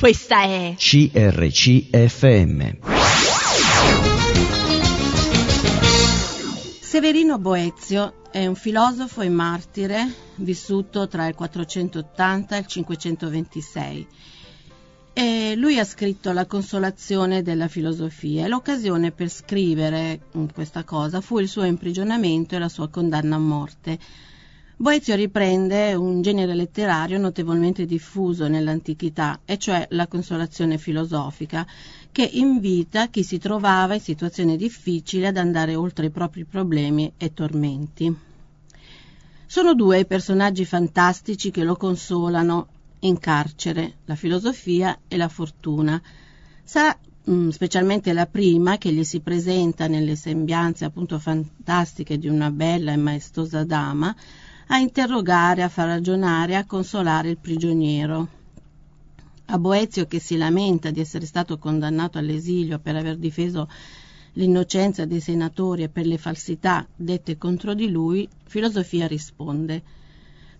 Questa è CRCFM. Severino Boezio è un filosofo e martire vissuto tra il 480 e il 526. E lui ha scritto La consolazione della filosofia e l'occasione per scrivere questa cosa fu il suo imprigionamento e la sua condanna a morte. Boezio riprende un genere letterario notevolmente diffuso nell'antichità, e cioè la consolazione filosofica, che invita chi si trovava in situazioni difficili ad andare oltre i propri problemi e tormenti. Sono due i personaggi fantastici che lo consolano in carcere, la filosofia e la fortuna. Sarà mm, specialmente la prima che gli si presenta nelle sembianze appunto fantastiche di una bella e maestosa dama, a interrogare, a far ragionare, a consolare il prigioniero. A Boezio che si lamenta di essere stato condannato all'esilio per aver difeso l'innocenza dei senatori e per le falsità dette contro di lui, Filosofia risponde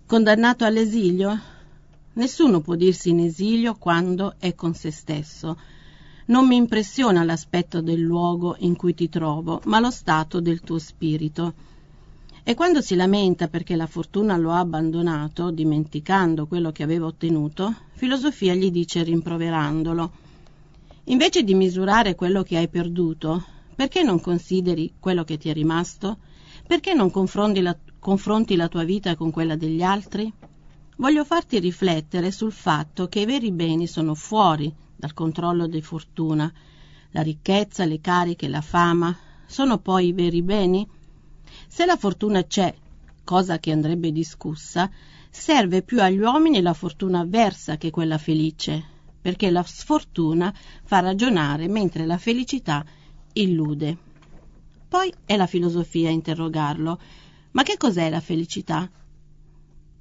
Condannato all'esilio? Nessuno può dirsi in esilio quando è con se stesso. Non mi impressiona l'aspetto del luogo in cui ti trovo, ma lo stato del tuo spirito. E quando si lamenta perché la fortuna lo ha abbandonato, dimenticando quello che aveva ottenuto, filosofia gli dice rimproverandolo. Invece di misurare quello che hai perduto, perché non consideri quello che ti è rimasto? Perché non confronti la, confronti la tua vita con quella degli altri? Voglio farti riflettere sul fatto che i veri beni sono fuori dal controllo di fortuna. La ricchezza, le cariche, la fama sono poi i veri beni? Se la fortuna c'è, cosa che andrebbe discussa, serve più agli uomini la fortuna avversa che quella felice, perché la sfortuna fa ragionare mentre la felicità illude. Poi è la filosofia a interrogarlo. Ma che cos'è la felicità?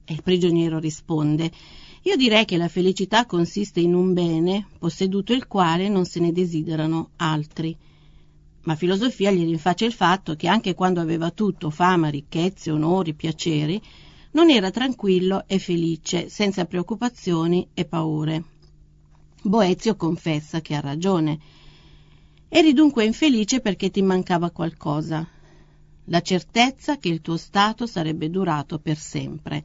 E il prigioniero risponde io direi che la felicità consiste in un bene, posseduto il quale non se ne desiderano altri ma filosofia gli rinfaccia il fatto che anche quando aveva tutto, fama, ricchezze, onori, piaceri, non era tranquillo e felice, senza preoccupazioni e paure. Boezio confessa che ha ragione. Eri dunque infelice perché ti mancava qualcosa, la certezza che il tuo stato sarebbe durato per sempre.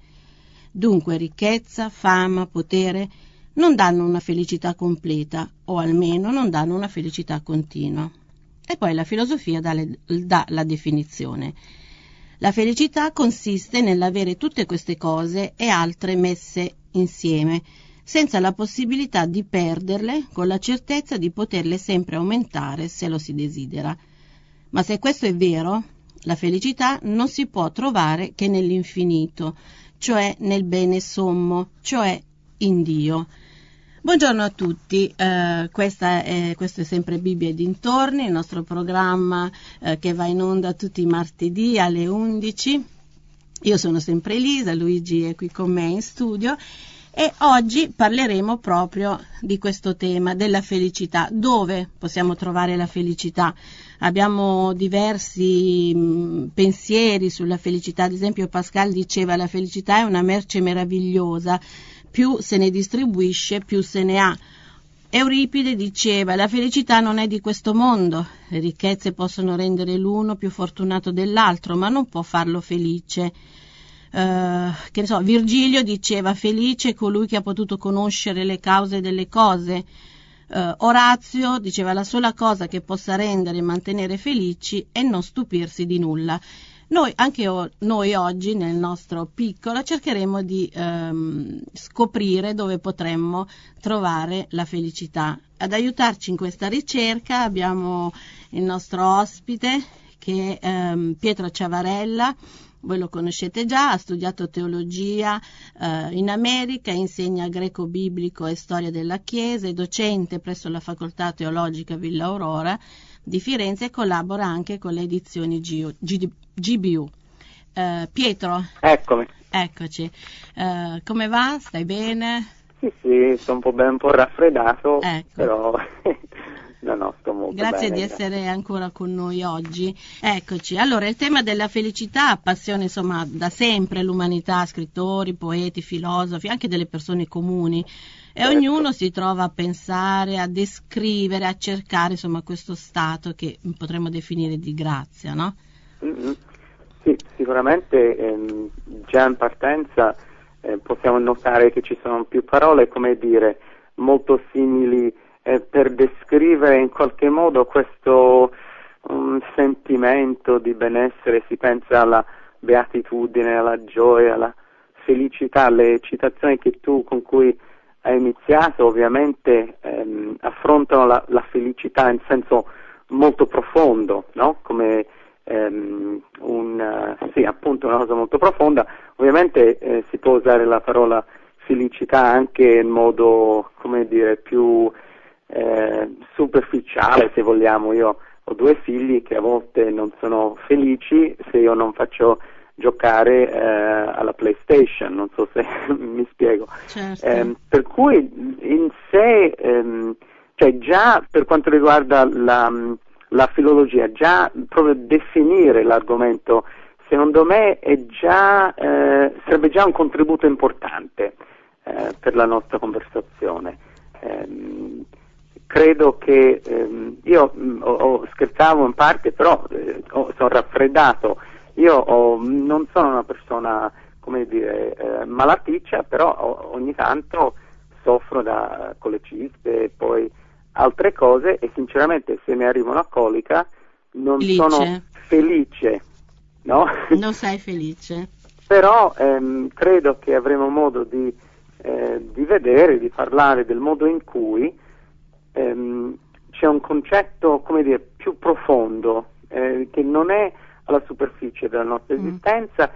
Dunque ricchezza, fama, potere non danno una felicità completa, o almeno non danno una felicità continua. E poi la filosofia dà, le, dà la definizione. La felicità consiste nell'avere tutte queste cose e altre messe insieme, senza la possibilità di perderle, con la certezza di poterle sempre aumentare se lo si desidera. Ma se questo è vero, la felicità non si può trovare che nell'infinito, cioè nel bene sommo, cioè in Dio. Buongiorno a tutti, eh, è, questo è sempre Bibbia e dintorni, il nostro programma eh, che va in onda tutti i martedì alle 11. Io sono sempre Elisa, Luigi è qui con me in studio e oggi parleremo proprio di questo tema, della felicità. Dove possiamo trovare la felicità? Abbiamo diversi mh, mm, pensieri sulla felicità, ad esempio Pascal diceva la felicità è una merce meravigliosa più se ne distribuisce, più se ne ha. Euripide diceva la felicità non è di questo mondo, le ricchezze possono rendere l'uno più fortunato dell'altro, ma non può farlo felice. Uh, che so, Virgilio diceva felice colui che ha potuto conoscere le cause delle cose. Uh, Orazio diceva la sola cosa che possa rendere e mantenere felici è non stupirsi di nulla. Noi, anche o, noi oggi nel nostro piccolo cercheremo di ehm, scoprire dove potremmo trovare la felicità. Ad aiutarci in questa ricerca abbiamo il nostro ospite che è ehm, Pietro Ciavarella, voi lo conoscete già, ha studiato teologia eh, in America, insegna greco-biblico e storia della Chiesa, è docente presso la Facoltà Teologica Villa Aurora di Firenze e collabora anche con le edizioni GBU. Eh, Pietro. Eccomi. Eccoci. Eh, come va? Stai bene? Sì, sì, sto un po' ben un po' raffreddato, ecco. però no, no, sto molto Grazie bene. di essere ancora con noi oggi. Eccoci. Allora, il tema della felicità appassiona insomma da sempre l'umanità, scrittori, poeti, filosofi, anche delle persone comuni E certo. ognuno si trova a pensare, a descrivere, a cercare insomma questo stato che potremmo definire di grazia, no? Mm-hmm. Sì, sicuramente ehm, già in partenza eh, possiamo notare che ci sono più parole, come dire, molto simili eh, per descrivere in qualche modo questo um, sentimento di benessere, si pensa alla beatitudine, alla gioia, alla felicità, le citazioni che tu con cui hai iniziato ovviamente ehm, affrontano la, la, felicità in senso molto profondo, no? come ehm, un, uh, sì, appunto una cosa molto profonda. Ovviamente eh, si può usare la parola felicità anche in modo, come dire, più eh, superficiale, se vogliamo. Io ho due figli che a volte non sono felici se io non faccio giocare eh, alla PlayStation, non so se mi spiego. Certo. Eh, per cui in sé, ehm, cioè già per quanto riguarda la, la, filologia, già proprio definire l'argomento, secondo me già, eh, sarebbe già un contributo importante eh, per la nostra conversazione. Credo che ehm, io mh, mm, ho, scherzavo in parte, però eh, sono raffreddato. Io ho, non sono una persona, come dire, eh, malaticcia, però ho, ogni tanto soffro da coleciste e poi altre cose e sinceramente se mi arriva una colica non felice. sono felice, no? Non sei felice. però ehm, credo che avremo modo di, eh, di vedere, di parlare del modo in cui ehm, c'è un concetto, come dire, più profondo, eh, che non è alla superficie della nostra mm. esistenza,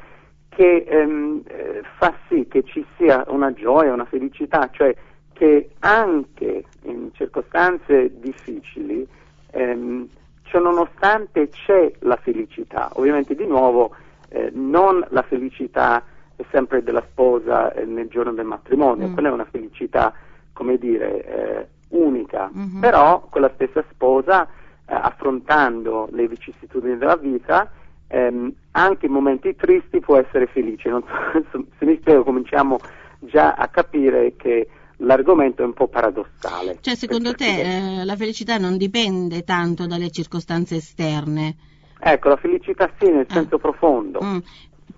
che ehm, eh, fa sì che ci sia una gioia, una felicità, cioè che anche in circostanze difficili, ehm, cioè nonostante c'è la felicità, ovviamente di nuovo eh, non la felicità sempre della sposa eh, nel giorno del matrimonio, mm. quella è una felicità, come dire, eh, unica, mm-hmm. però quella stessa sposa, eh, affrontando le vicissitudini della vita, ehm, anche in momenti tristi può essere felice. Non so, se mi spiego, cominciamo già a capire che l'argomento è un po' paradossale. Cioè, secondo te eh, la felicità non dipende tanto dalle circostanze esterne? Ecco, la felicità sì, nel ah. senso profondo. Mm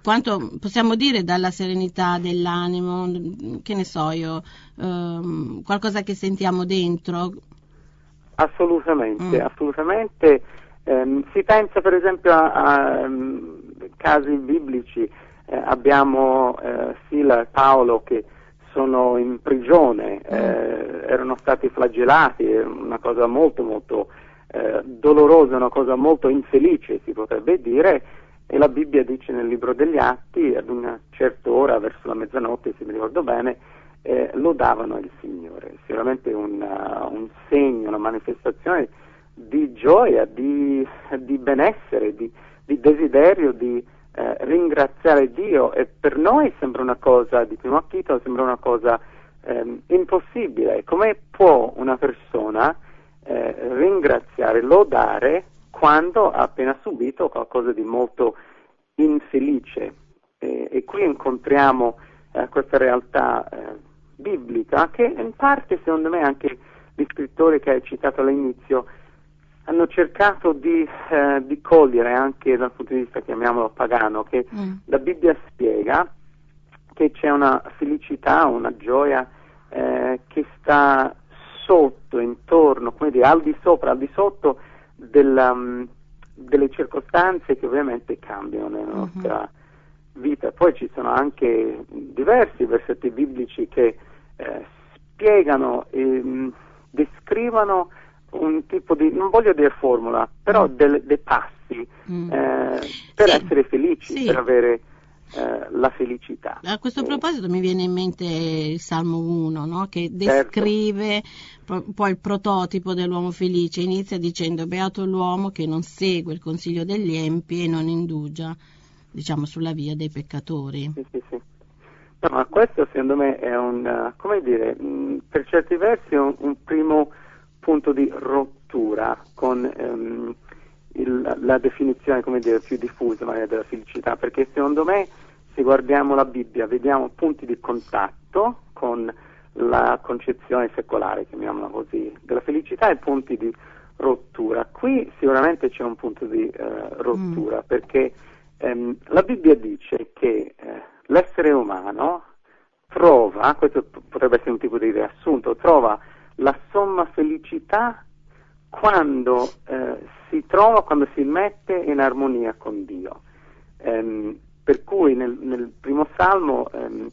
quanto possiamo dire dalla serenità dell'animo, che ne so io, ehm, qualcosa che sentiamo dentro? Assolutamente, mm. assolutamente. Eh, si pensa per esempio a, a um, casi biblici, eh, abbiamo eh, Sila e Paolo che sono in prigione, mm. Eh, erano stati flagellati, una cosa molto molto eh, dolorosa, una cosa molto infelice si potrebbe dire, e la Bibbia dice nel libro degli Atti, ad una certa ora, verso la mezzanotte, se mi ricordo bene, eh, lodavano il Signore. Sicuramente un, uh, un, segno, una manifestazione di gioia, di, di benessere, di, di, desiderio di eh, ringraziare Dio e per noi sembra una cosa, di primo acchito, sembra una cosa eh, impossibile. Come può una persona eh, ringraziare, lodare quando ha appena subito qualcosa di molto infelice. Eh, e qui incontriamo eh, questa realtà eh, biblica che in parte, secondo me, anche gli scrittori che hai citato all'inizio hanno cercato di, eh, di cogliere anche dal punto di vista, chiamiamolo pagano, che mm. la Bibbia spiega che c'è una felicità, una gioia eh, che sta sotto, intorno, come dire, al di sopra, al di sotto della, um, delle circostanze che ovviamente cambiano nella mhm. nostra uh-huh. vita. Poi ci sono anche diversi versetti biblici che eh, spiegano e um, descrivono un tipo di, non voglio dire formula, però mm. dei, dei passi mm. eh, per sì. essere felici, sì. per avere eh, la felicità. A questo proposito mi viene in mente il Salmo 1, no? che descrive certo. poi il prototipo dell'uomo felice, inizia dicendo beato l'uomo che non segue il consiglio degli empi e non indugia diciamo, sulla via dei peccatori. Sì, sì, sì. No, ma questo secondo me è un, come dire, mm, per certi versi un, un primo punto di rottura con um, il, la definizione come dire, più diffusa magari della felicità, perché secondo me se guardiamo la Bibbia vediamo punti di contatto con la concezione secolare, chiamiamola così, della felicità e punti di rottura. Qui sicuramente c'è un punto di eh, rottura mm. perché ehm, la Bibbia dice che eh, l'essere umano trova, questo potrebbe essere un tipo di riassunto, trova la somma felicità quando eh, si trova, quando si mette in armonia con Dio. Ehm, per cui nel, nel primo salmo, ehm,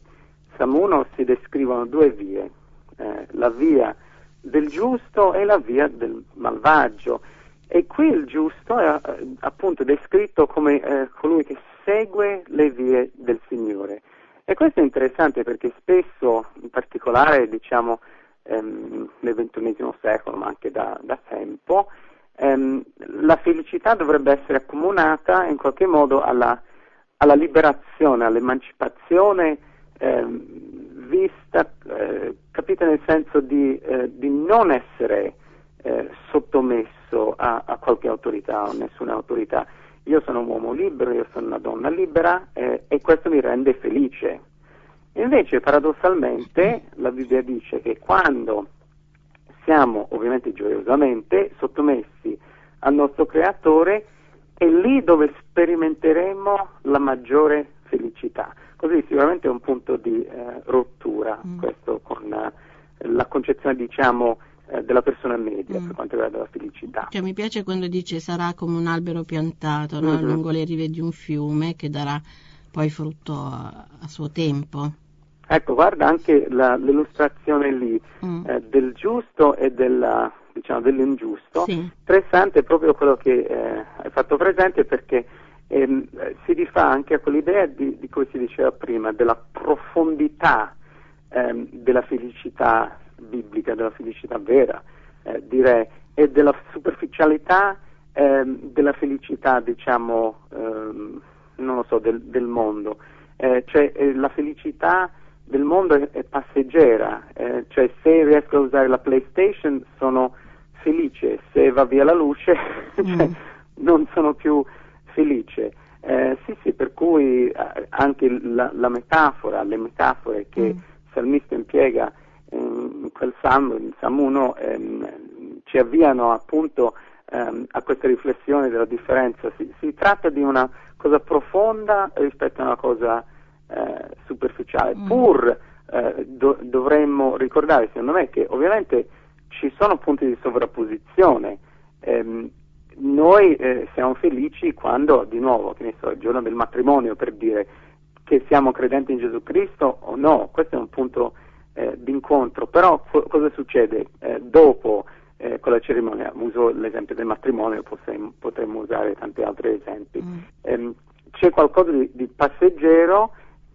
1, si descrivono due vie, eh, la via del giusto e la via del malvagio. E qui il giusto è eh, appunto descritto come eh, colui che segue le vie del Signore. E questo è interessante perché spesso, in particolare diciamo ehm, nel XXI secolo, ma anche da, da tempo, ehm, la felicità dovrebbe essere accomunata in qualche modo alla, alla liberazione, all'emancipazione ehm, vista, eh, capite nel senso di, eh, di non essere eh, sottomesso a, a, qualche autorità o nessuna autorità. Io sono un uomo libero, io sono una donna libera eh, e questo mi rende felice. Invece, paradossalmente, la Bibbia dice che quando siamo, ovviamente gioiosamente, sottomessi al nostro Creatore, è lì dove sperimenteremo la maggiore felicità. Così sicuramente è un punto di eh, rottura mm. questo con eh, la concezione, diciamo, eh, della persona media mm. per quanto riguarda la felicità. Cioè, mi piace quando dice sarà come un albero piantato no? mm-hmm. lungo le rive di un fiume che darà poi frutto a, a suo tempo. Ecco, guarda anche la, l'illustrazione lì mm. eh, del giusto e della, diciamo, dell'ingiusto. Sì. Interessante proprio quello che eh, hai fatto presente perché ehm, si rifà anche a quell'idea di, di, cui si diceva prima, della profondità ehm, della felicità biblica, della felicità vera, eh, direi, e della superficialità ehm, della felicità, diciamo, ehm, non lo so, del, del mondo. Eh, cioè eh, la felicità del mondo è, è passeggera, eh, cioè se riesco a usare la PlayStation sono felice, se va via la luce cioè, mm. non sono più felice. Eh, sì, sì, per cui eh, anche la, la, metafora, le metafore che mm. il salmista impiega in quel salmo, in Salmo 1, ehm, ci avviano appunto ehm, a questa riflessione della differenza. Si, si, tratta di una cosa profonda rispetto a una cosa eh, superficiale, mm. pur eh, do, dovremmo ricordare, secondo me, che ovviamente ci sono punti di sovrapposizione. Ehm, noi eh, siamo felici quando, di nuovo, che ne so, il giorno del matrimonio, per dire che siamo credenti in Gesù Cristo o no, questo è un punto eh, d'incontro, però co- cosa succede eh, dopo eh, con la cerimonia? Uso l'esempio del matrimonio, potremmo, potremmo usare tanti altri esempi. Mm. Ehm, c'è qualcosa di, di passeggero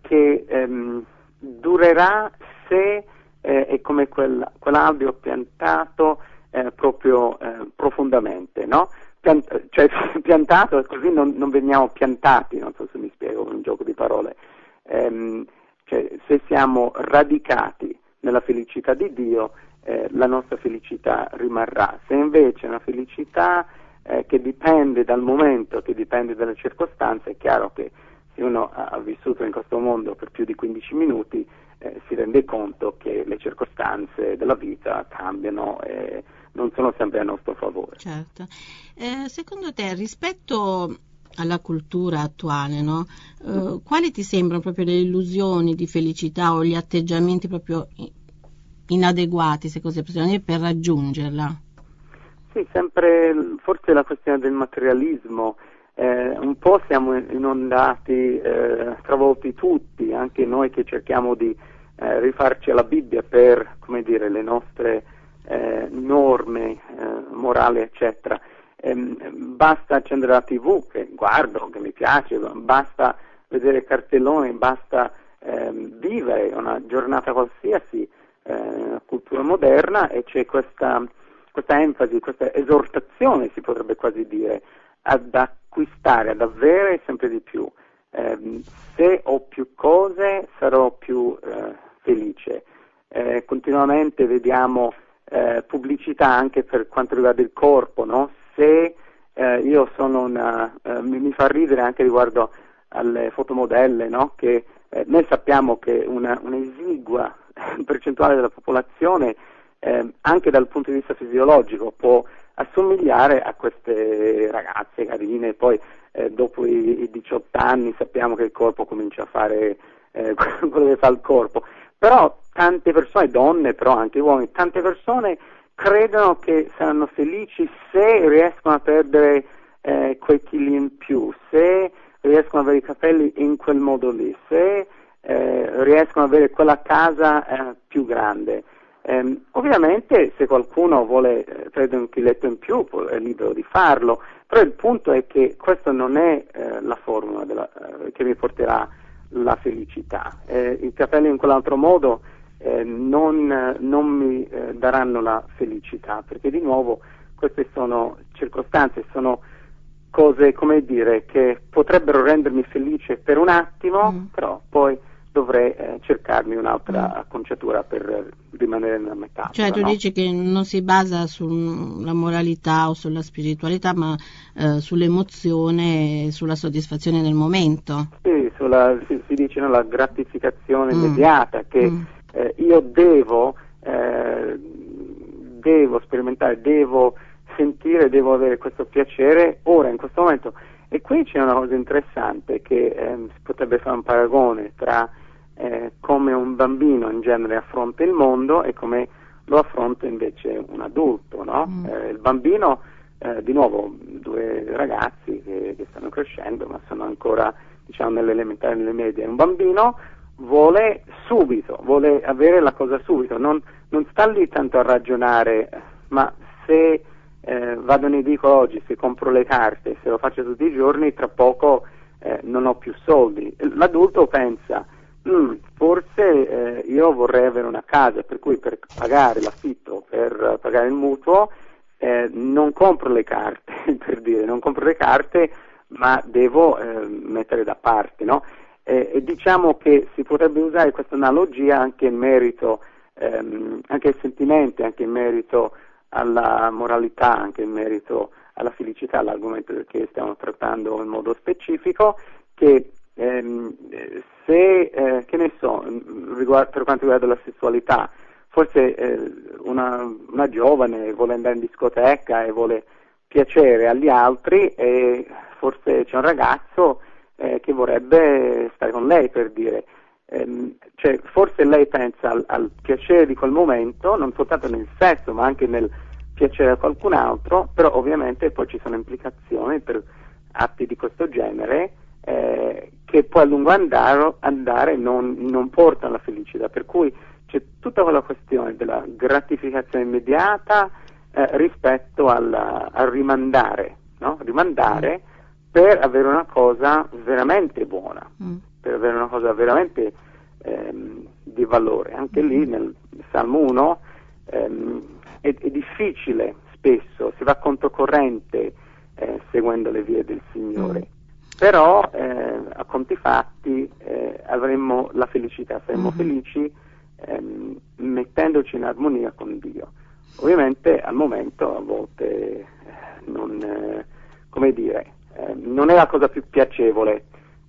che ehm, durerà se eh, è come quel, quell'albero piantato eh, proprio eh, profondamente, no? Piant- cioè piantato così non, non, veniamo piantati, non so se mi spiego, un gioco di parole. Ehm, cioè, se siamo radicati nella felicità di Dio, eh, la nostra felicità rimarrà. Se invece è una felicità eh, che dipende dal momento, che dipende dalle circostanze, è chiaro che se uno ha vissuto in questo mondo per più di 15 minuti eh, si rende conto che le circostanze della vita cambiano e non sono sempre a nostro favore. Certo. Eh, secondo te, rispetto alla cultura attuale, no? eh, quali ti sembrano proprio le illusioni di felicità o gli atteggiamenti proprio inadeguati, se così possiamo dire, per raggiungerla? Sì, sempre forse la questione del materialismo eh, po' siamo inondati, eh, travolti tutti, anche noi che cerchiamo di eh, rifarci alla Bibbia per, dire, le nostre eh, norme eh, morali, eccetera. Ehm, basta accendere la tv, che guardo, che mi piace, basta vedere cartelloni, basta ehm, vivere una giornata qualsiasi, eh, cultura moderna e c'è questa, questa enfasi, questa esortazione, si potrebbe quasi dire, ad acquistare, ad avere sempre di più. Eh, se ho più cose sarò più eh, felice. Eh, continuamente vediamo eh, pubblicità anche per quanto riguarda il corpo, no? se eh, io sono una, eh, mi, fa ridere anche riguardo alle fotomodelle, no? che noi sappiamo che una, un'esigua percentuale della popolazione, eh, anche dal punto di vista fisiologico, può assomigliare a queste ragazze carine, poi eh, dopo i, i, 18 anni sappiamo che il corpo comincia a fare eh, quello che fa il corpo, però tante persone, donne però anche uomini, tante persone credono che saranno felici se riescono a perdere eh, quei chili in più, se riescono ad avere i capelli in quel modo lì, se eh, riescono ad avere quella casa eh, più grande. Eh, ovviamente se qualcuno vuole eh, prendere un chiletto in più è libero di farlo, però il punto è che questa non è eh, la formula della, eh, che mi porterà la felicità. Eh, I capelli in quell'altro modo non, non, mi daranno la felicità, perché di nuovo queste sono circostanze, sono cose, come dire, che potrebbero rendermi felice per un attimo, mm. però poi dovrei eh, cercarmi un'altra mm. acconciatura per rimanere nella metà. Cioè tu no? dici che non si basa sulla moralità o sulla spiritualità, ma eh, sull'emozione e sulla soddisfazione del momento. Sì, sulla, si, si, dice no, la gratificazione mm. immediata, che mm. eh, io devo, eh, devo sperimentare, devo sentire, devo avere questo piacere ora, in questo momento. E qui c'è una cosa interessante che eh, si potrebbe fare un paragone tra eh, come un bambino in genere affronta il mondo e come lo affronta invece un adulto. No? Mm. Eh, il bambino, eh, di nuovo, due ragazzi che, che, stanno crescendo ma sono ancora diciamo, nelle elementari e nelle medie, un bambino vuole subito, vuole avere la cosa subito, non, non sta lì tanto a ragionare, ma se eh, vado in edicola oggi, se compro le carte, se lo faccio tutti i giorni, tra poco eh, non ho più soldi. L'adulto pensa, forse eh, io vorrei avere una casa, per cui per pagare l'affitto, per pagare il mutuo, eh, non compro le carte, per dire, non compro le carte, ma devo eh, mettere da parte, no? e diciamo che si potrebbe usare questa analogia anche in merito, ehm, anche ai sentimenti, anche in merito alla moralità, anche in merito alla felicità, l'argomento che stiamo trattando in modo specifico, che ehm, se, eh, che ne so, riguardo, per quanto riguarda la sessualità, forse eh, una, una, giovane vuole andare in discoteca e vuole piacere agli altri e forse c'è un ragazzo eh, che vorrebbe stare con lei per dire. Ehm, cioè, forse lei pensa al, al, piacere di quel momento, non soltanto nel sesso, ma anche nel piacere a qualcun altro, però ovviamente poi ci sono implicazioni per atti di questo genere eh, che poi a lungo andare, andare non, non, portano alla felicità, per cui c'è tutta quella questione della gratificazione immediata eh, rispetto alla, al rimandare, no? rimandare per avere una cosa veramente buona. Mm per avere una cosa veramente ehm, di valore. Anche lì nel Salmo 1 ehm, è, è, difficile spesso, si va controcorrente eh, seguendo le vie del Signore, mm. però eh, a conti fatti eh, avremmo la felicità, saremmo mm. felici ehm, mettendoci in armonia con Dio. Ovviamente al momento a volte eh, non, eh, come dire, eh, non è la cosa più piacevole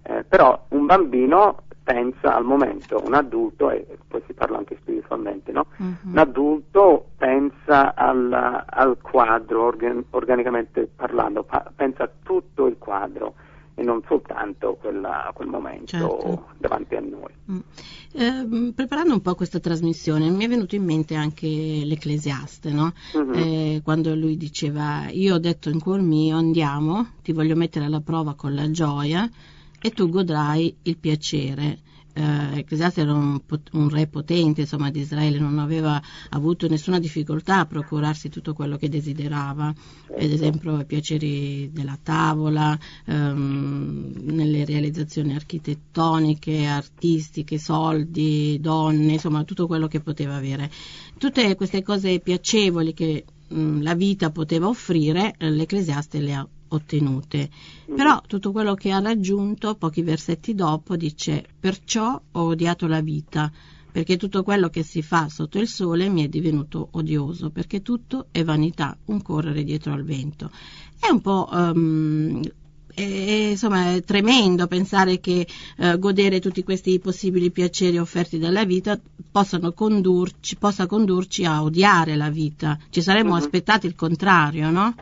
eh, però un bambino pensa al momento, un adulto, e poi si parla anche spiritualmente, no? uh-huh. un adulto pensa al, al quadro, organ, organicamente parlando, pa- pensa a tutto il quadro e non soltanto quella, quel momento certo. davanti a noi. Mm. Eh, preparando un po' questa trasmissione mi è venuto in mente anche l'Ecclesiaste, no? uh-huh. eh, quando lui diceva io ho detto in cuor mio andiamo, ti voglio mettere alla prova con la gioia e tu godrai il piacere. Eh, Ecclesiaste era un, un, re potente insomma, di Israele, non aveva avuto nessuna difficoltà a procurarsi tutto quello che desiderava, ad esempio i piaceri della tavola, ehm, nelle realizzazioni architettoniche, artistiche, soldi, donne, insomma tutto quello che poteva avere. Tutte queste cose piacevoli che mh, la vita poteva offrire, l'Ecclesiaste le ha ottenute. Mm. Però tutto quello che ha raggiunto, pochi versetti dopo, dice perciò ho odiato la vita, perché tutto quello che si fa sotto il sole mi è divenuto odioso, perché tutto è vanità, un correre dietro al vento. È un po'... Um, è, insomma, è tremendo pensare che eh, godere tutti questi possibili piaceri offerti dalla vita condurci, possa condurci a odiare la vita. Ci saremmo mm-hmm. aspettati il contrario, no?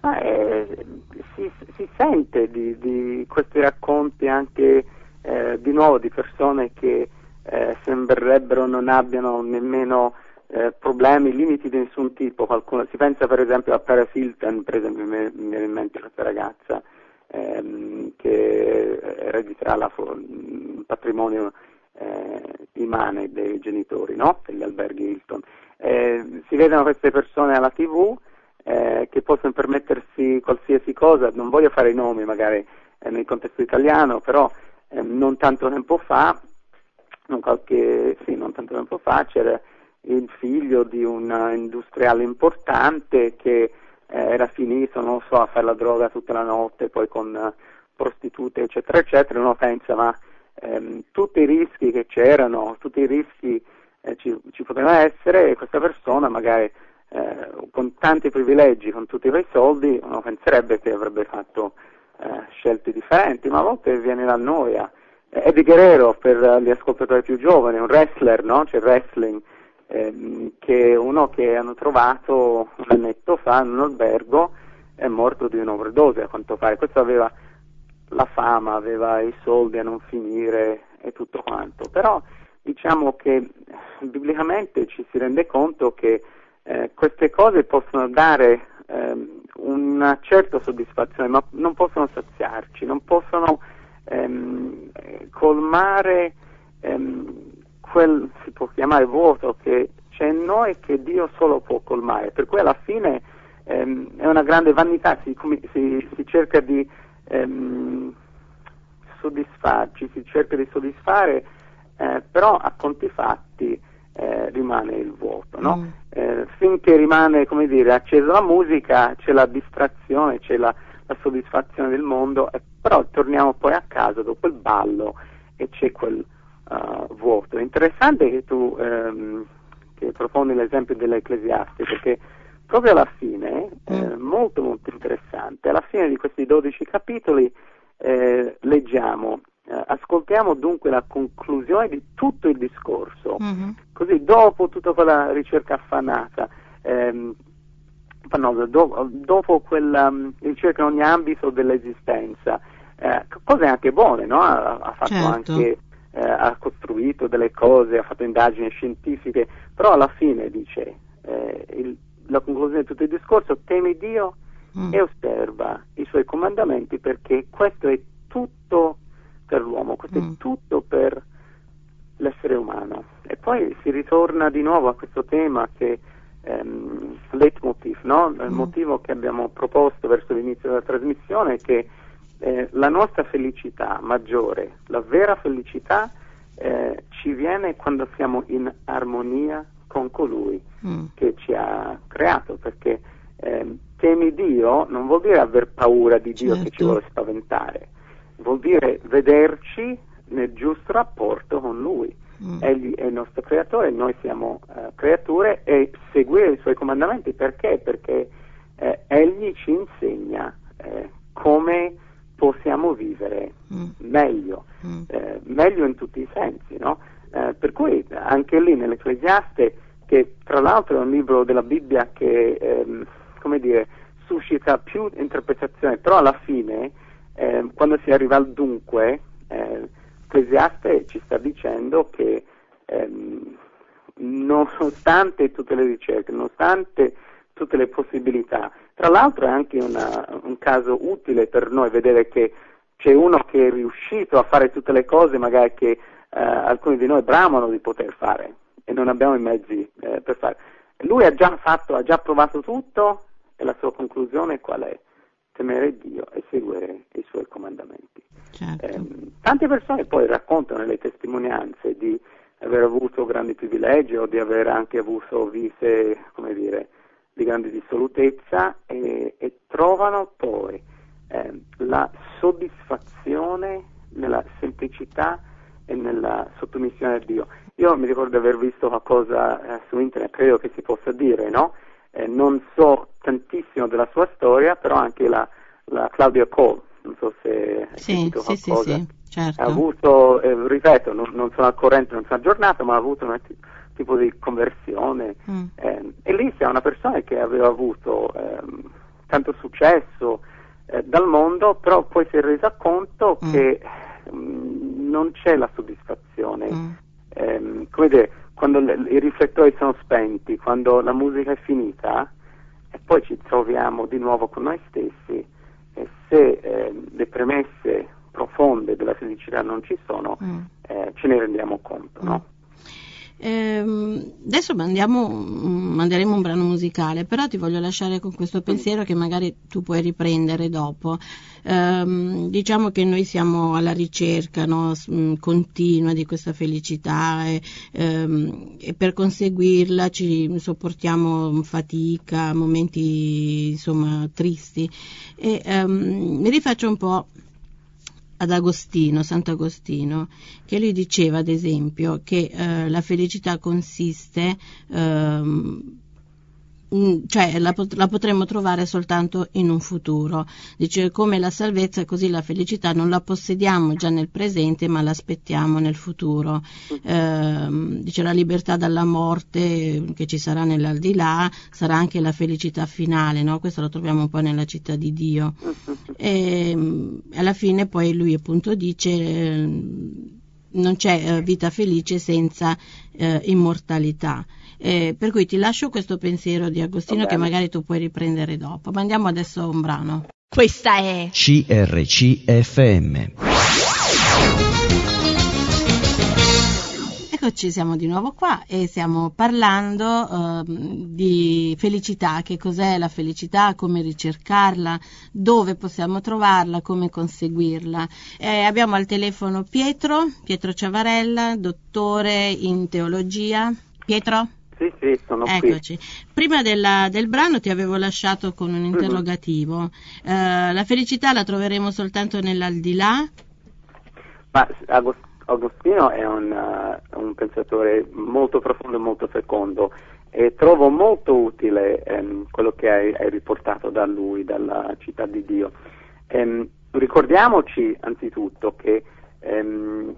Ma, eh, si, si, sente di, di, questi racconti anche eh, di nuovo di persone che eh, sembrerebbero non abbiano nemmeno eh, problemi, limiti di nessun tipo. Qualcuno, si pensa per esempio a Paris Hilton, per esempio mi viene in mente questa ragazza ehm, che erediterà il patrimonio eh, immane dei genitori, no? degli alberghi Hilton. Eh, si vedono queste persone alla tv eh, che possono permettersi qualsiasi cosa, non voglio fare i nomi magari eh, nel contesto italiano, però ehm, non tanto tempo fa, non, qualche, sì, non tanto tempo fa c'era il figlio di un industriale importante che eh, era finito, non so, a fare la droga tutta la notte, poi con eh, prostitute, eccetera, eccetera, uno pensa, ma ehm, tutti i rischi che c'erano, tutti i rischi eh, ci, ci, potevano essere, e questa persona magari eh, con tanti privilegi, con tutti quei soldi, uno penserebbe che avrebbe fatto eh, scelte differenti, ma a volte viene la noia. Eddie Guerrero, per gli ascoltatori più giovani, un wrestler, no? C'è wrestling, ehm, che uno che hanno trovato un annetto fa in un albergo è morto di un'overdose a quanto pare. Questo aveva la fama, aveva i soldi a non finire e tutto quanto. Però diciamo che biblicamente ci si rende conto che eh, queste cose possono dare ehm, una certa soddisfazione, ma non possono saziarci, non possono ehm, colmare ehm, quel si può chiamare vuoto che c'è in noi che Dio solo può colmare, per cui alla fine ehm, è una grande vanità, si, si, si cerca di ehm, soddisfarci, si cerca di soddisfare, eh, però a conti fatti eh, rimane il vuoto, no? mm. eh, finché rimane, come dire, accesa la musica c'è la distrazione, c'è la, la soddisfazione del mondo, però torniamo poi a casa dopo il ballo e c'è quel uh, vuoto. È interessante che tu ehm, che proponi l'esempio dell'Ecclesiaste perché proprio alla fine, eh, mm. molto molto interessante, alla fine di questi 12 capitoli eh, leggiamo, eh, ascoltiamo dunque la conclusione di tutto il discorso, mm-hmm. così dopo tutta quella ricerca affannata, ehm, do, dopo quella um, ricerca in ogni ambito dell'esistenza, eh, cose anche buone, no? ha, ha fatto certo. anche eh, ha costruito delle cose, ha fatto indagini scientifiche, però alla fine dice, eh, il, la conclusione di tutto il discorso, temi Dio mm. e osserva i suoi comandamenti perché questo è tutto per l'uomo, questo mm. è tutto per l'essere umano. E poi si ritorna di nuovo a questo tema che ehm, leitmotiv, no? il mm. motivo che abbiamo proposto verso l'inizio della trasmissione è che eh, la nostra felicità maggiore, la vera felicità eh, ci viene quando siamo in armonia con colui mm. che ci ha creato, perché eh, temi Dio non vuol dire aver paura di Dio certo. che ci certo. vuole spaventare, vuol dire vederci nel giusto rapporto con Lui. Mm. Egli è il nostro creatore, noi siamo uh, creature e seguire i suoi comandamenti perché? Perché eh, Egli ci insegna eh, come possiamo vivere mm. meglio, mm. Eh, meglio in tutti i sensi, no? eh, per cui anche lì nell'Ecclesiaste, che tra l'altro è un libro della Bibbia che, ehm, come dire, suscita più interpretazioni, però alla fine, eh, quando si arriva al dunque, eh, l'Ecclesiaste ci sta dicendo che ehm, nonostante tutte le ricerche, nonostante tutte le possibilità. Tra l'altro è anche una, un caso utile per noi vedere che c'è uno che è riuscito a fare tutte le cose magari che eh, alcuni di noi bramano di poter fare e non abbiamo i mezzi eh, per fare. Lui ha già fatto, ha già provato tutto e la sua conclusione qual è? Temere Dio e seguire i suoi comandamenti. Certo. Eh, tante persone poi raccontano le testimonianze di aver avuto grandi privilegi o di aver anche avuto vite, come dire, di grande dissolutezza e, e trovano poi eh, la soddisfazione nella semplicità e nella sottomissione a Dio. Io mi ricordo di aver visto qualcosa eh, su internet, credo che si possa dire, no? Eh, non so tantissimo della sua storia, però anche la, la Claudia Cole, non so se sì, sì, sì, sì, certo. ha avuto, eh, ripeto, non, non, sono al corrente, non sono aggiornato, ma ha avuto un tipo di conversione mm. eh, e lì c'è una persona che aveva avuto ehm, tanto successo eh, dal mondo, però poi si è resa conto mm. che mh, mm, non c'è la soddisfazione. Mm. Eh, come dire, quando i riflettori sono spenti, quando la musica è finita e poi ci troviamo di nuovo con noi stessi e se eh, le premesse profonde della felicità non ci sono, mm. eh, ce ne rendiamo conto. No? Eh, adesso mandiamo, manderemo un brano musicale, però ti voglio lasciare con questo pensiero che magari tu puoi riprendere dopo. Eh, diciamo che noi siamo alla ricerca no, continua di questa felicità e, ehm, e, per conseguirla ci sopportiamo fatica, momenti insomma tristi. E, ehm, mi rifaccio un po' ad Agostino, Sant'Agostino, che lui diceva ad esempio che eh, la felicità consiste ehm, cioè la, la, potremmo trovare soltanto in un futuro. Dice come la salvezza, così la felicità non la possediamo già nel presente, ma l'aspettiamo nel futuro. Eh, dice la libertà dalla morte che ci sarà nell'aldilà sarà anche la felicità finale, no? questo lo troviamo un po' nella città di Dio. E, alla fine poi lui appunto dice eh, non c'è eh, vita felice senza eh, immortalità. Eh, per cui ti lascio questo pensiero di Agostino che magari tu puoi riprendere dopo. Ma andiamo adesso a un brano. Questa è CRCFM. Eccoci, siamo di nuovo qua e stiamo parlando eh, di felicità, che cos'è la felicità, come ricercarla, dove possiamo trovarla, come conseguirla. Eh, abbiamo al telefono Pietro, Pietro Ciavarella, dottore in teologia. Pietro? Sì, sì, sono Eccoci. qui. Prima della, del brano ti avevo lasciato con un interrogativo. Mm-hmm. Uh, la felicità la troveremo soltanto nell'aldilà? Ma Agostino è un, uh, un pensatore molto profondo e molto fecondo e trovo molto utile um, quello che hai, hai, riportato da lui, dalla città di Dio. Um, ricordiamoci anzitutto che um,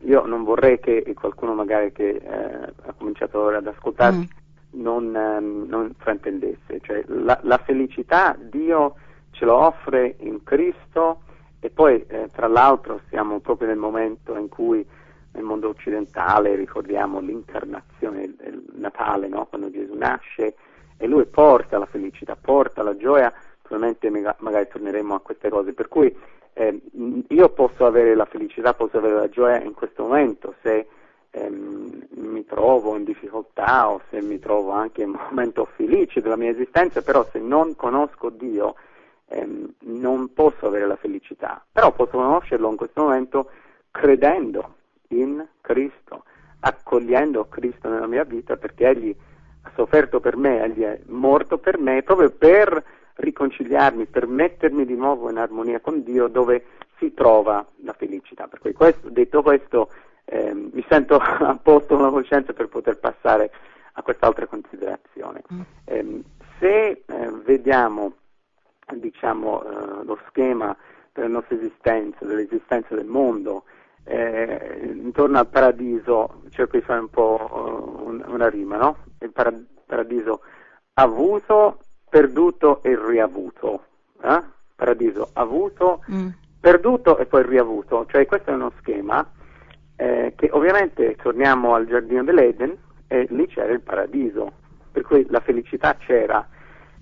io non vorrei che qualcuno magari che eh, ha cominciato ora ad ascoltarci mm. non, ehm, non, fraintendesse, cioè la, la, felicità Dio ce lo offre in Cristo e poi eh, tra l'altro siamo proprio nel momento in cui nel mondo occidentale ricordiamo l'incarnazione del Natale, no? quando Gesù nasce e lui porta la felicità, porta la gioia, probabilmente magari torneremo a queste cose, per cui eh, io posso avere la felicità, posso avere la gioia in questo momento se ehm, mi trovo in difficoltà o se mi trovo anche in un momento felice della mia esistenza, però se non conosco Dio ehm, non posso avere la felicità, però posso conoscerlo in questo momento credendo in Cristo, accogliendo Cristo nella mia vita perché Egli ha sofferto per me, Egli è morto per me proprio per riconciliarmi, per mettermi di nuovo in armonia con Dio dove si trova la felicità. Per cui questo, detto questo eh, mi sento a posto con la coscienza per poter passare a quest'altra considerazione. Mm. Eh, se eh, vediamo diciamo, eh, lo schema della nostra esistenza, dell'esistenza del mondo, eh, intorno al paradiso, cerco di fare un po' un, una rima, no? Il para- paradiso avuto perduto e riavuto. Eh? Paradiso avuto, mm. perduto e poi riavuto. Cioè questo è uno schema eh, che ovviamente torniamo al giardino dell'Eden e lì c'era il paradiso, per cui la felicità c'era.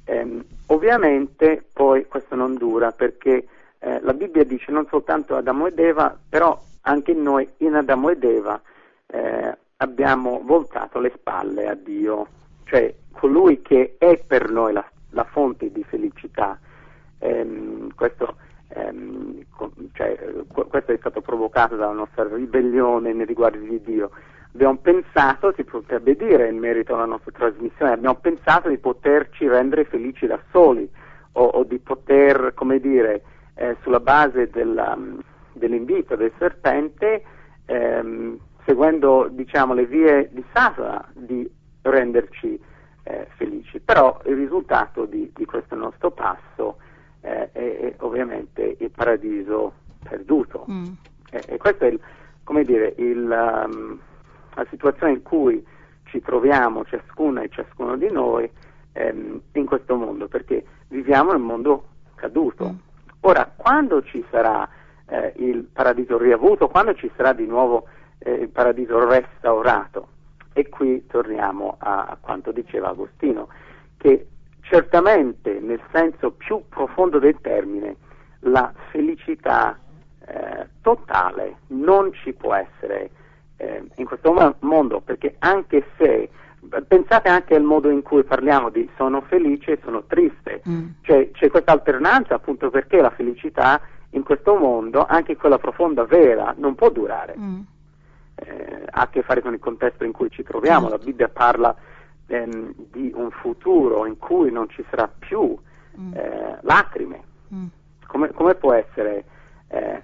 Eh, ovviamente poi questo non dura perché eh, la Bibbia dice non soltanto Adamo ed Eva, però anche noi in Adamo ed Eva eh, abbiamo voltato le spalle a Dio, cioè colui che è per noi la la fonte di felicità. Ehm, questo, ehm, cioè, questo, è stato provocato dalla nostra ribellione nei riguardi di Dio. Abbiamo pensato, si potrebbe dire in merito alla nostra trasmissione, abbiamo pensato di poterci rendere felici da soli o, o di poter, come dire, eh, sulla base della, dell'invito del serpente, ehm, seguendo diciamo, le vie di Satana, di renderci eh, felici. Però il risultato di, di questo nostro passo eh, e, ovviamente il paradiso perduto. Mm. E, e, questa è, il, come dire, il, um, la situazione in cui ci troviamo ciascuna e ciascuno di noi ehm, in questo mondo, perché viviamo in un mondo caduto. Mm. Ora, quando ci sarà eh, il paradiso riavuto, quando ci sarà di nuovo eh, il paradiso restaurato, e qui torniamo a, a quanto diceva Agostino, che certamente nel senso più profondo del termine la felicità eh, totale non ci può essere eh, in questo mondo, perché anche se pensate anche al modo in cui parliamo di sono felice e sono triste, mm. cioè, c'è questa alternanza appunto perché la felicità in questo mondo, anche quella profonda, vera, non può durare. Mm. Eh, ha a che fare con il contesto in cui ci troviamo, la Bibbia parla ehm, di un futuro in cui non ci sarà più mm. eh, lacrime. Mm. Come, come, può essere eh,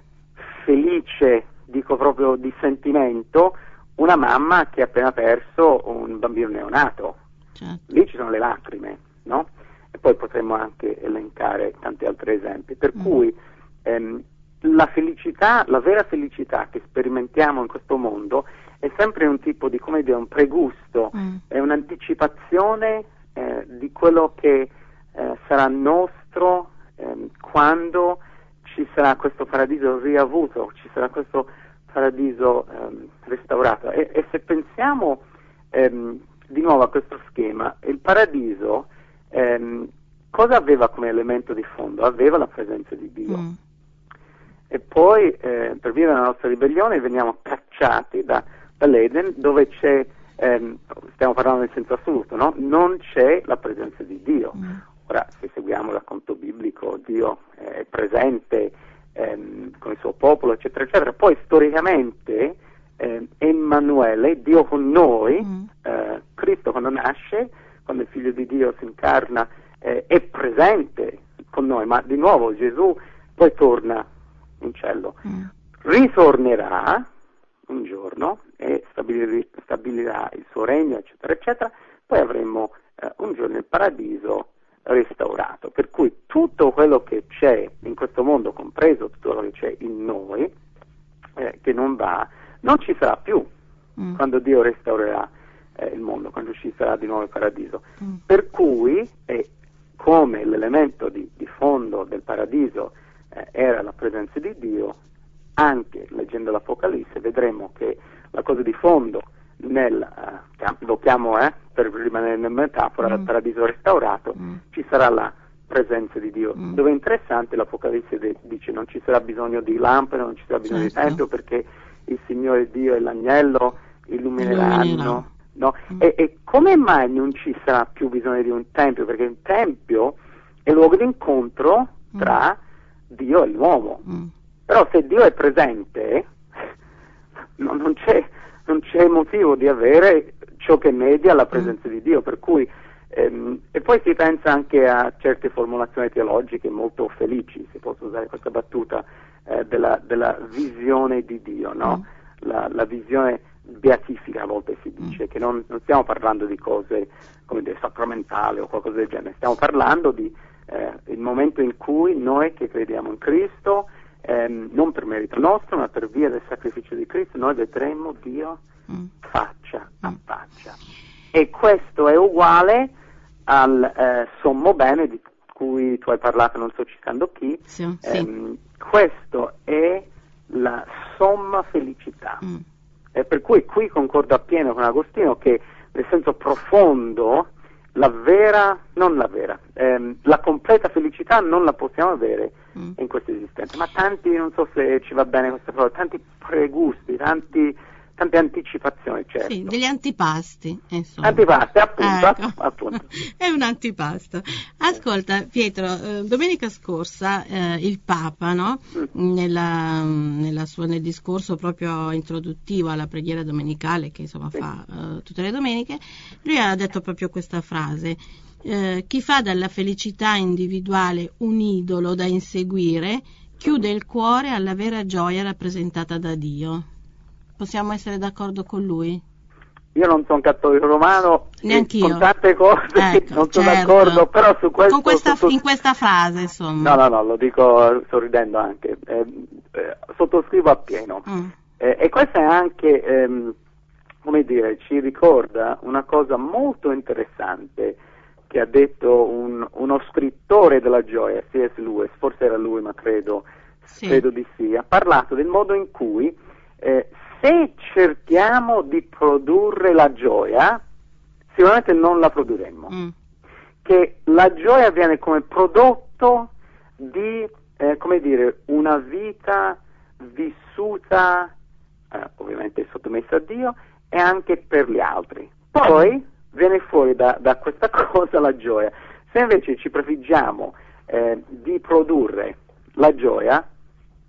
felice, dico proprio di sentimento, una mamma che ha appena perso un bambino neonato. Certo. Lì ci sono le lacrime, no? E poi potremmo anche elencare tanti altri esempi. Per mm. cui ehm, la felicità, la vera felicità che sperimentiamo in questo mondo è sempre un tipo di, come dire, un pregusto, mm. è un'anticipazione eh, di quello che eh, sarà nostro eh, quando ci sarà questo paradiso riavuto, ci sarà questo paradiso ehm, restaurato. E, e, se pensiamo ehm, di nuovo a questo schema, il paradiso ehm, cosa aveva come elemento di fondo? Aveva la presenza di Dio. Mm. E poi, eh, per via della nostra ribellione, veniamo cacciati da, dall'Eden dove c'è, ehm, stiamo parlando nel senso assoluto, no? non c'è la presenza di Dio. Mm. Ora, se seguiamo il racconto biblico, Dio è presente ehm, con il suo popolo, eccetera, eccetera. Poi storicamente eh, Emanuele, Dio con noi, mm. eh, Cristo quando nasce, quando il figlio di Dio si incarna, eh, è presente con noi, ma di nuovo Gesù poi torna cielo. Mm. Ritornerà un giorno e stabilirà il suo regno, eccetera, eccetera. Poi avremo eh, un giorno il paradiso restaurato. Per cui tutto quello che c'è in questo mondo, compreso tutto quello che c'è in noi, eh, che non va, non ci sarà più mm. quando Dio restaurerà eh, il mondo, quando ci sarà di nuovo il paradiso. Mm. Per cui, come l'elemento di, di, fondo del paradiso eh, era la presenza di Dio, anche leggendo l'Apocalisse vedremo che la cosa di fondo nel, uh, lo chiamo eh, per rimanere nella metafora, mm. paradiso restaurato, mm. ci sarà la presenza di Dio. Mm. Dove è interessante l'Apocalisse de- dice non ci sarà bisogno di lampade, non ci sarà bisogno certo. di tempio perché il Signore Dio e l'agnello illumineranno. No? Mm. E, e, come mai non ci sarà più bisogno di un tempio? Perché il tempio è il luogo d'incontro mm. tra Dio e l'uomo. Mm. Però se Dio è presente, no, non c'è non c'è motivo di avere ciò che media la presenza mm. di Dio, per cui ehm, e poi si pensa anche a certe formulazioni teologiche molto felici, se posso usare questa battuta, eh, della, della, visione di Dio, no? mm. la, la, visione beatifica a volte si dice, mm. che non, non, stiamo parlando di cose come dire, sacramentali o qualcosa del genere, stiamo parlando di eh, il momento in cui noi che crediamo in Cristo ehm, non per merito nostro, ma per via del sacrificio di Cristo, noi vedremo Dio mm. faccia a mm. faccia. E questo è uguale al eh, sommo bene di cui tu hai parlato, non sto citando chi. Sì, ehm, sì. Questo è la somma felicità. Mm. E per cui qui concordo appieno con Agostino che nel senso profondo la vera, non la vera, ehm, la completa felicità non la possiamo avere mm. in questa esistenza, ma tanti, non so se ci va bene questa parola, tanti pregusti, tanti tante anticipazioni, certo. Sì, degli antipasti, insomma. Antipasti, appunto. Ecco. appunto. È un antipasto. Ascolta, Pietro, eh, domenica scorsa eh, il Papa, no? mm. nella, nella sua, nel discorso proprio introduttivo alla preghiera domenicale, che insomma sì. fa eh, tutte le domeniche, lui ha detto proprio questa frase. Eh, chi fa dalla felicità individuale un idolo da inseguire chiude il cuore alla vera gioia rappresentata da Dio. Possiamo essere d'accordo con lui? io non sono cattolico romano Neanch'io. con tante cose Ecco, non sono certo. d'accordo, però su questo Con questa- sotto- in questa frase, insomma. No, no, no, lo dico sorridendo anche. Eh, eh, sottoscrivo appieno. Mm. Eh, e questo è anche, ehm, come dire, ci ricorda una cosa molto interessante che ha detto un- uno scrittore della gioia, C.S. Lewis, forse era lui, ma credo, Sì. credo di sì, ha parlato del modo in cui eh, se cerchiamo di produrre la gioia, sicuramente non la produrremo Mm. che la gioia viene come prodotto di, eh, come dire, una vita vissuta, eh, ovviamente sottomessa a Dio, e anche per gli altri. Poi viene fuori da, da questa cosa la gioia. Se invece ci prefiggiamo eh, di produrre la gioia,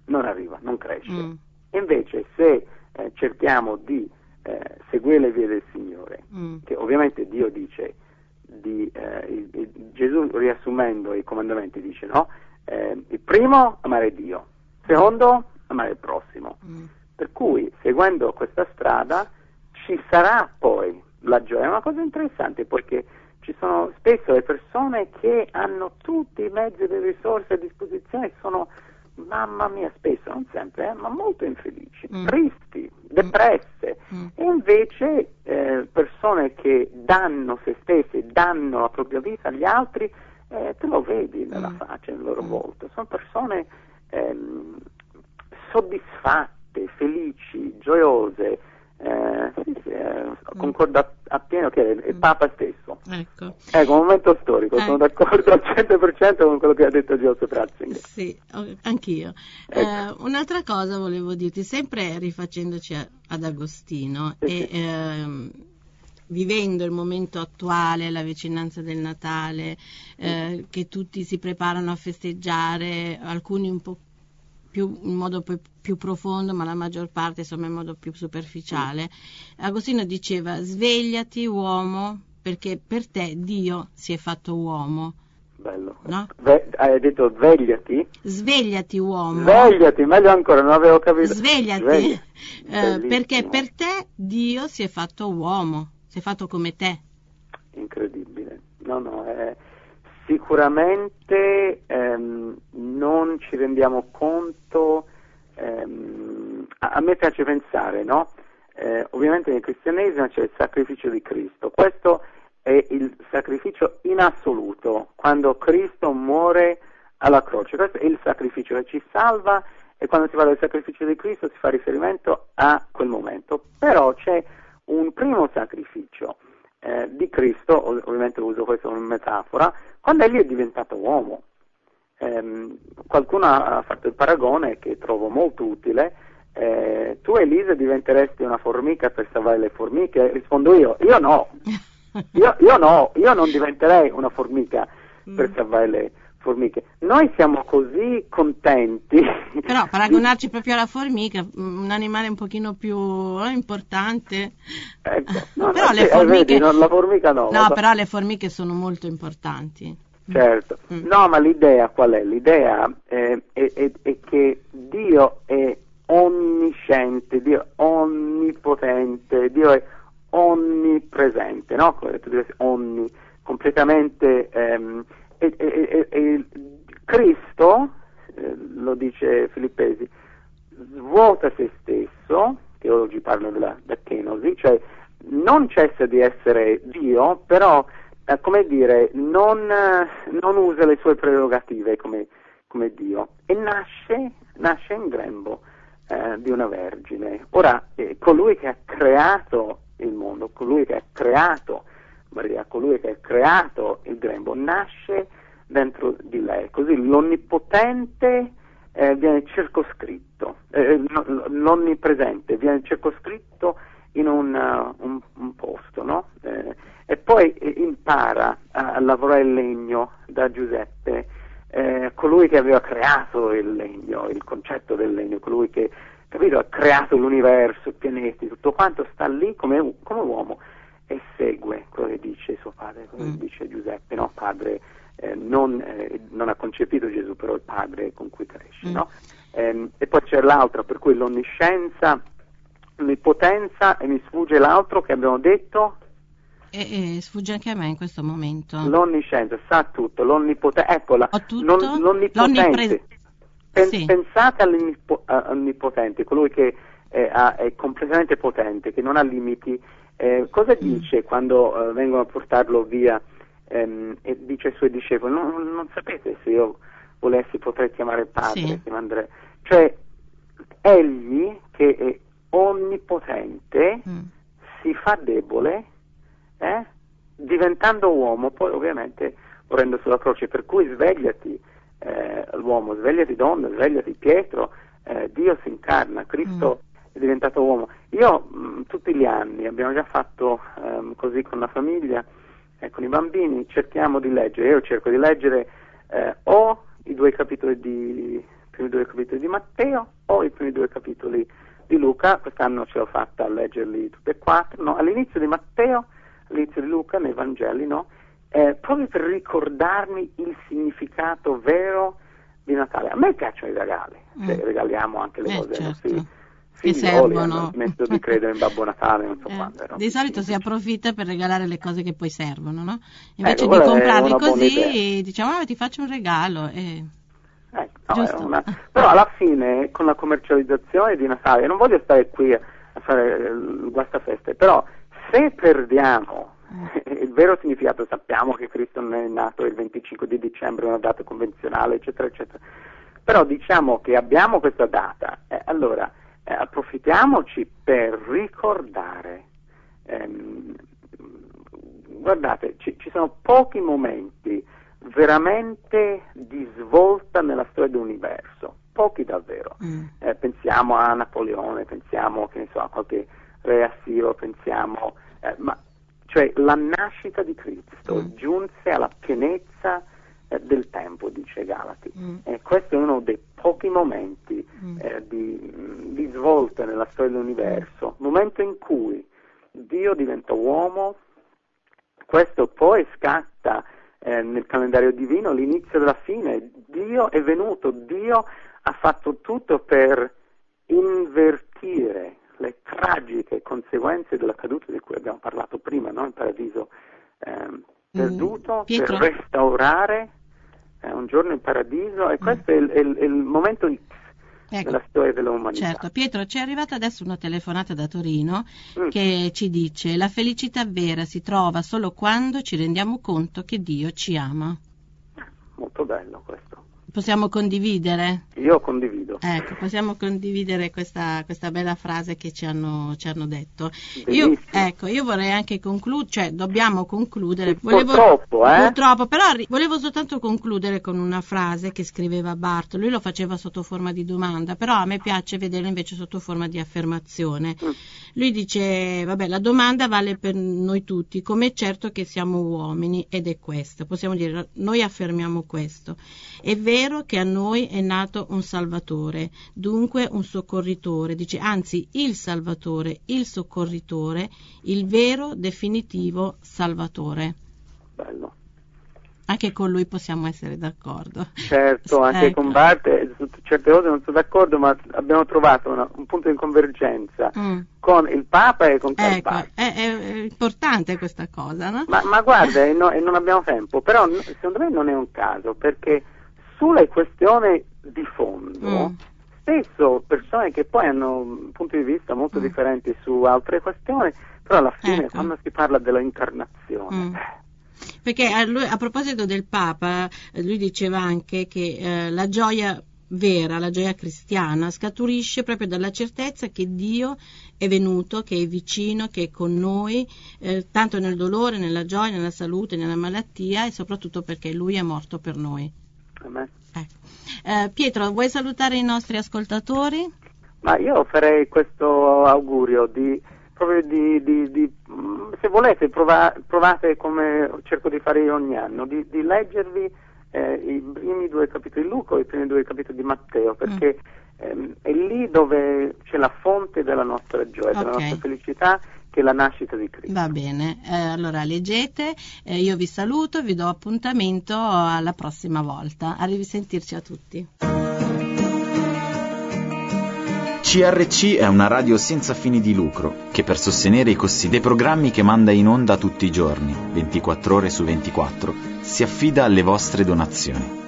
non arriva, non cresce. Mm. Invece se eh, cerchiamo di eh, seguire le vie del Signore, Mm. che ovviamente Dio dice, di, eh, il- il- Gesù riassumendo i comandamenti dice no, eh, il primo amare Dio, secondo amare il prossimo. Mm. Per cui seguendo questa strada ci sarà poi la gioia. È una cosa interessante perché ci sono spesso le persone che hanno tutti i mezzi e le risorse a disposizione e sono, mamma mia, spesso, non sempre, eh, ma molto infelici, Mm. tristi, depresse. Mm. E invece eh, persone che danno se stesse, danno la propria vita agli altri, eh, te lo vedi nella Mm. faccia, nel loro Mm. volto. Sono persone ehm, soddisfatte, felici, gioiose. Eh, sì, sì, eh, concordo a- appieno che è il Mm. Papa stesso. Ecco. Ecco, un momento storico, sono Eh. d'accordo al 100% con quello che ha detto Joseph Ratzinger. Sì, anch'io. Ecco. Eh, un'altra cosa volevo dirti, sempre rifacendoci a- ad Agostino Sì, e ehm, vivendo il momento attuale, la vicinanza del Natale, che tutti si preparano a festeggiare, alcuni un po' più, in modo più, profondo, ma la maggior parte insomma in modo più superficiale. Agostino diceva svegliati uomo perché per te Dio si è fatto uomo. Bello. No? Ve- hai detto svegliati? Svegliati uomo. Svegliati, meglio ancora, non avevo capito. Svegliati, Svegli- eh, perché per te Dio si è fatto uomo, si è fatto come te. Incredibile. No, no, eh, sicuramente ehm, non ci rendiamo conto, ehm, a, a me piace pensare, no? Eh, ovviamente nel cristianesimo c'è il sacrificio di Cristo, questo è il sacrificio in assoluto, quando Cristo muore alla croce, questo è il sacrificio che ci salva e quando si parla del sacrificio di Cristo si fa riferimento a quel momento, però c'è un primo sacrificio eh, di Cristo, ov- ovviamente uso questo come metafora, quando egli è diventato uomo. Ehm, qualcuno ha ha fatto il paragone che trovo molto utile. eh, tu Elisa diventeresti una formica per salvare le formiche? Rispondo io, io no, io, io no, io non diventerei una formica per Mm. salvare le formiche. Noi siamo così contenti. Però paragonarci proprio alla formica, mm, un animale un pochino più eh, importante. Ecco, no, però no, le sì, eh, formiche... vedi, no, la formica no, No, però le formiche sono molto importanti. Certo, Mm. no, ma l'idea qual è? L'idea eh, è, è- è che Dio è onnisciente, Dio è onnipotente, Dio è onnipresente, no? Onni, completamente. ehm, e, e- e- Cristo, eh, lo dice Filippesi, svuota se stesso, teologi parlano della, da kenosi, cioè non cessa di essere Dio, però, eh, come dire, non, eh, non usa le sue prerogative come, come Dio e nasce, nasce in grembo di una vergine. Ora, colui che ha creato il mondo, colui che ha creato Maria, colui che ha creato il grembo, nasce dentro di lei, così l'onnipotente eh, viene circoscritto, eh, l'onnipresente viene circoscritto in un, uh, un- un posto, no? Eh, e poi impara a, a lavorare il legno da Giuseppe, eh, colui che aveva creato il legno, il concetto del legno, colui che capito, ha creato l'universo, i pianeti, tutto quanto sta lì come, come uomo e segue quello che dice suo padre, quello Mm. che dice Giuseppe, no? Padre eh, non, eh, non ha concepito Gesù, però il padre con cui cresce, Mm. no? Ehm, e poi c'è l'altro, per cui l'onniscienza l'onnipotenza e mi sfugge l'altro che abbiamo detto? E, e sfugge anche a me in questo momento. L'onniscienza, sa tutto, l'onnipotenza, eccola, l'on- l'onnipotente. Pen- sì. Pensate all'onnipotente, colui che ha- è completamente potente, che non ha limiti. Eh, cosa Mm. dice quando eh, vengono a portarlo via ehm, e dice ai suoi discepoli, non, non sapete se io volessi potrei chiamare padre, Sì. chiamare-" cioè egli che è onnipotente Mm. si fa debole eh, diventando uomo, poi ovviamente morendo sulla croce, per cui svegliati eh, l'uomo, svegliati donna, svegliati Pietro, eh, Dio si incarna, Cristo è diventato uomo. Io mh, tutti gli anni abbiamo già fatto ehm, così con la famiglia e con i bambini, cerchiamo di leggere, io cerco di leggere eh, o i due capitoli di, i primi due capitoli di Matteo o i primi due capitoli di Luca, quest'anno ce l'ho fatta a leggerli tutti e quattro, no? all'inizio di Matteo, all'inizio di Luca, nei Vangeli, no? Eh, proprio per ricordarmi il significato vero di Natale. A me piacciono i regali, cioè, Mm. regaliamo anche le Eh, cose ai certo. nostri Che servono. hanno smesso di credere in Babbo Natale, non so Eh, quando. erano di solito si approfitta per regalare le cose che poi servono, no? Invece Ecco, di buona così, diciamo, ah, ti faccio un regalo. E... Ecco, no, una- Però alla fine, con la commercializzazione di Natale, non voglio stare qui a, a fare il guastafeste, però se perdiamo il vero significato, sappiamo che Cristo non è nato il 25 di dicembre, una data convenzionale, eccetera, eccetera, però diciamo che abbiamo questa data, eh, allora eh, approfittiamoci per ricordare. ehm, guardate, ci, ci sono pochi momenti veramente di svolta nella storia dell'universo, pochi davvero. Mm. Eh, pensiamo a Napoleone, pensiamo che ne so, a qualche re assiro, pensiamo, eh, ma cioè la nascita di Cristo Mm. giunse alla pienezza eh, del tempo, dice Galati. Mm. E questo è uno dei pochi momenti Mm. eh, di, di svolta nella storia dell'universo, momento in cui Dio diventa uomo, questo poi scatta eh, nel calendario divino l'inizio della fine, Dio è venuto, Dio ha fatto tutto per invertire le tragiche conseguenze della caduta di cui abbiamo parlato prima, no? il paradiso ehm, perduto, Pietro? per restaurare eh, un giorno in paradiso e questo è, il, è il- è il momento X Ecco. nella storia dell'umanità. Certo, Pietro, ci è arrivata adesso una telefonata da Torino Mm. che ci dice la felicità vera si trova solo quando ci rendiamo conto che Dio ci ama. Molto bello questo. Possiamo condividere? Io condivido. Ecco, possiamo condividere questa, questa bella frase che ci hanno, ci hanno detto. Io, ecco, io vorrei anche concludere, cioè dobbiamo concludere. Purtroppo, eh? Purtroppo, però ri- volevo soltanto concludere con una frase che scriveva Barto. Lui lo faceva sotto forma di domanda, però a me piace vederlo invece sotto forma di affermazione. Mm. Lui dice, vabbè, la domanda vale per noi tutti, come certo che siamo uomini ed è questo. Possiamo dire, noi affermiamo questo. È vero che a noi è nato un Salvatore, dunque un soccorritore, dice, anzi il Salvatore, il soccorritore, il vero definitivo Salvatore. Bello. Anche con lui possiamo essere d'accordo. Certo, anche Ecco. con Bart eh, su certe cose non sono d'accordo, ma abbiamo trovato una- un punto di convergenza Mm. con il Papa e con Karl Ecco, Barth. è, è- è importante questa cosa, no? Ma, ma guarda, e, no- e non abbiamo tempo, però secondo me non è un caso, perché sulle questioni di fondo, Mm. spesso persone che poi hanno punti di vista molto Mm. differenti su altre questioni, però alla fine Ecco. quando si parla della incarnazione, Mm. Perché a, lui- a proposito del Papa, eh, lui diceva anche che eh, la gioia vera, la gioia cristiana, scaturisce proprio dalla certezza che Dio è venuto, che è vicino, che è con noi, eh, tanto nel dolore, nella gioia, nella salute, nella malattia e soprattutto perché Lui è morto per noi. A me- Ecco. Eh, Pietro, vuoi salutare i nostri ascoltatori? Ma io farei questo augurio di proprio di, di- di- mm, se volete prova- provate come cerco di fare io ogni anno, di, di leggervi eh, i primi due capitoli di Luca o i primi due capitoli di Matteo, perché ehm, è lì dove c'è la fonte della nostra gioia, della Ok. nostra felicità, che è la nascita di Cristo. Va bene, eh, allora leggete, eh, io vi saluto, vi do appuntamento alla prossima volta. A risentirci a tutti. CRC è una radio senza fini di lucro che per sostenere i costi dei programmi che manda in onda tutti i giorni, 24 ore su 24, si affida alle vostre donazioni.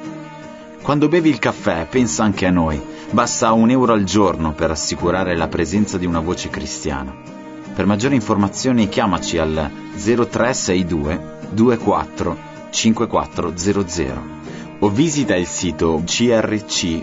Quando bevi il caffè pensa anche a noi, basta un euro al giorno per assicurare la presenza di una voce cristiana. Per maggiori informazioni chiamaci al 0362 24 5400 o visita il sito crc.fm.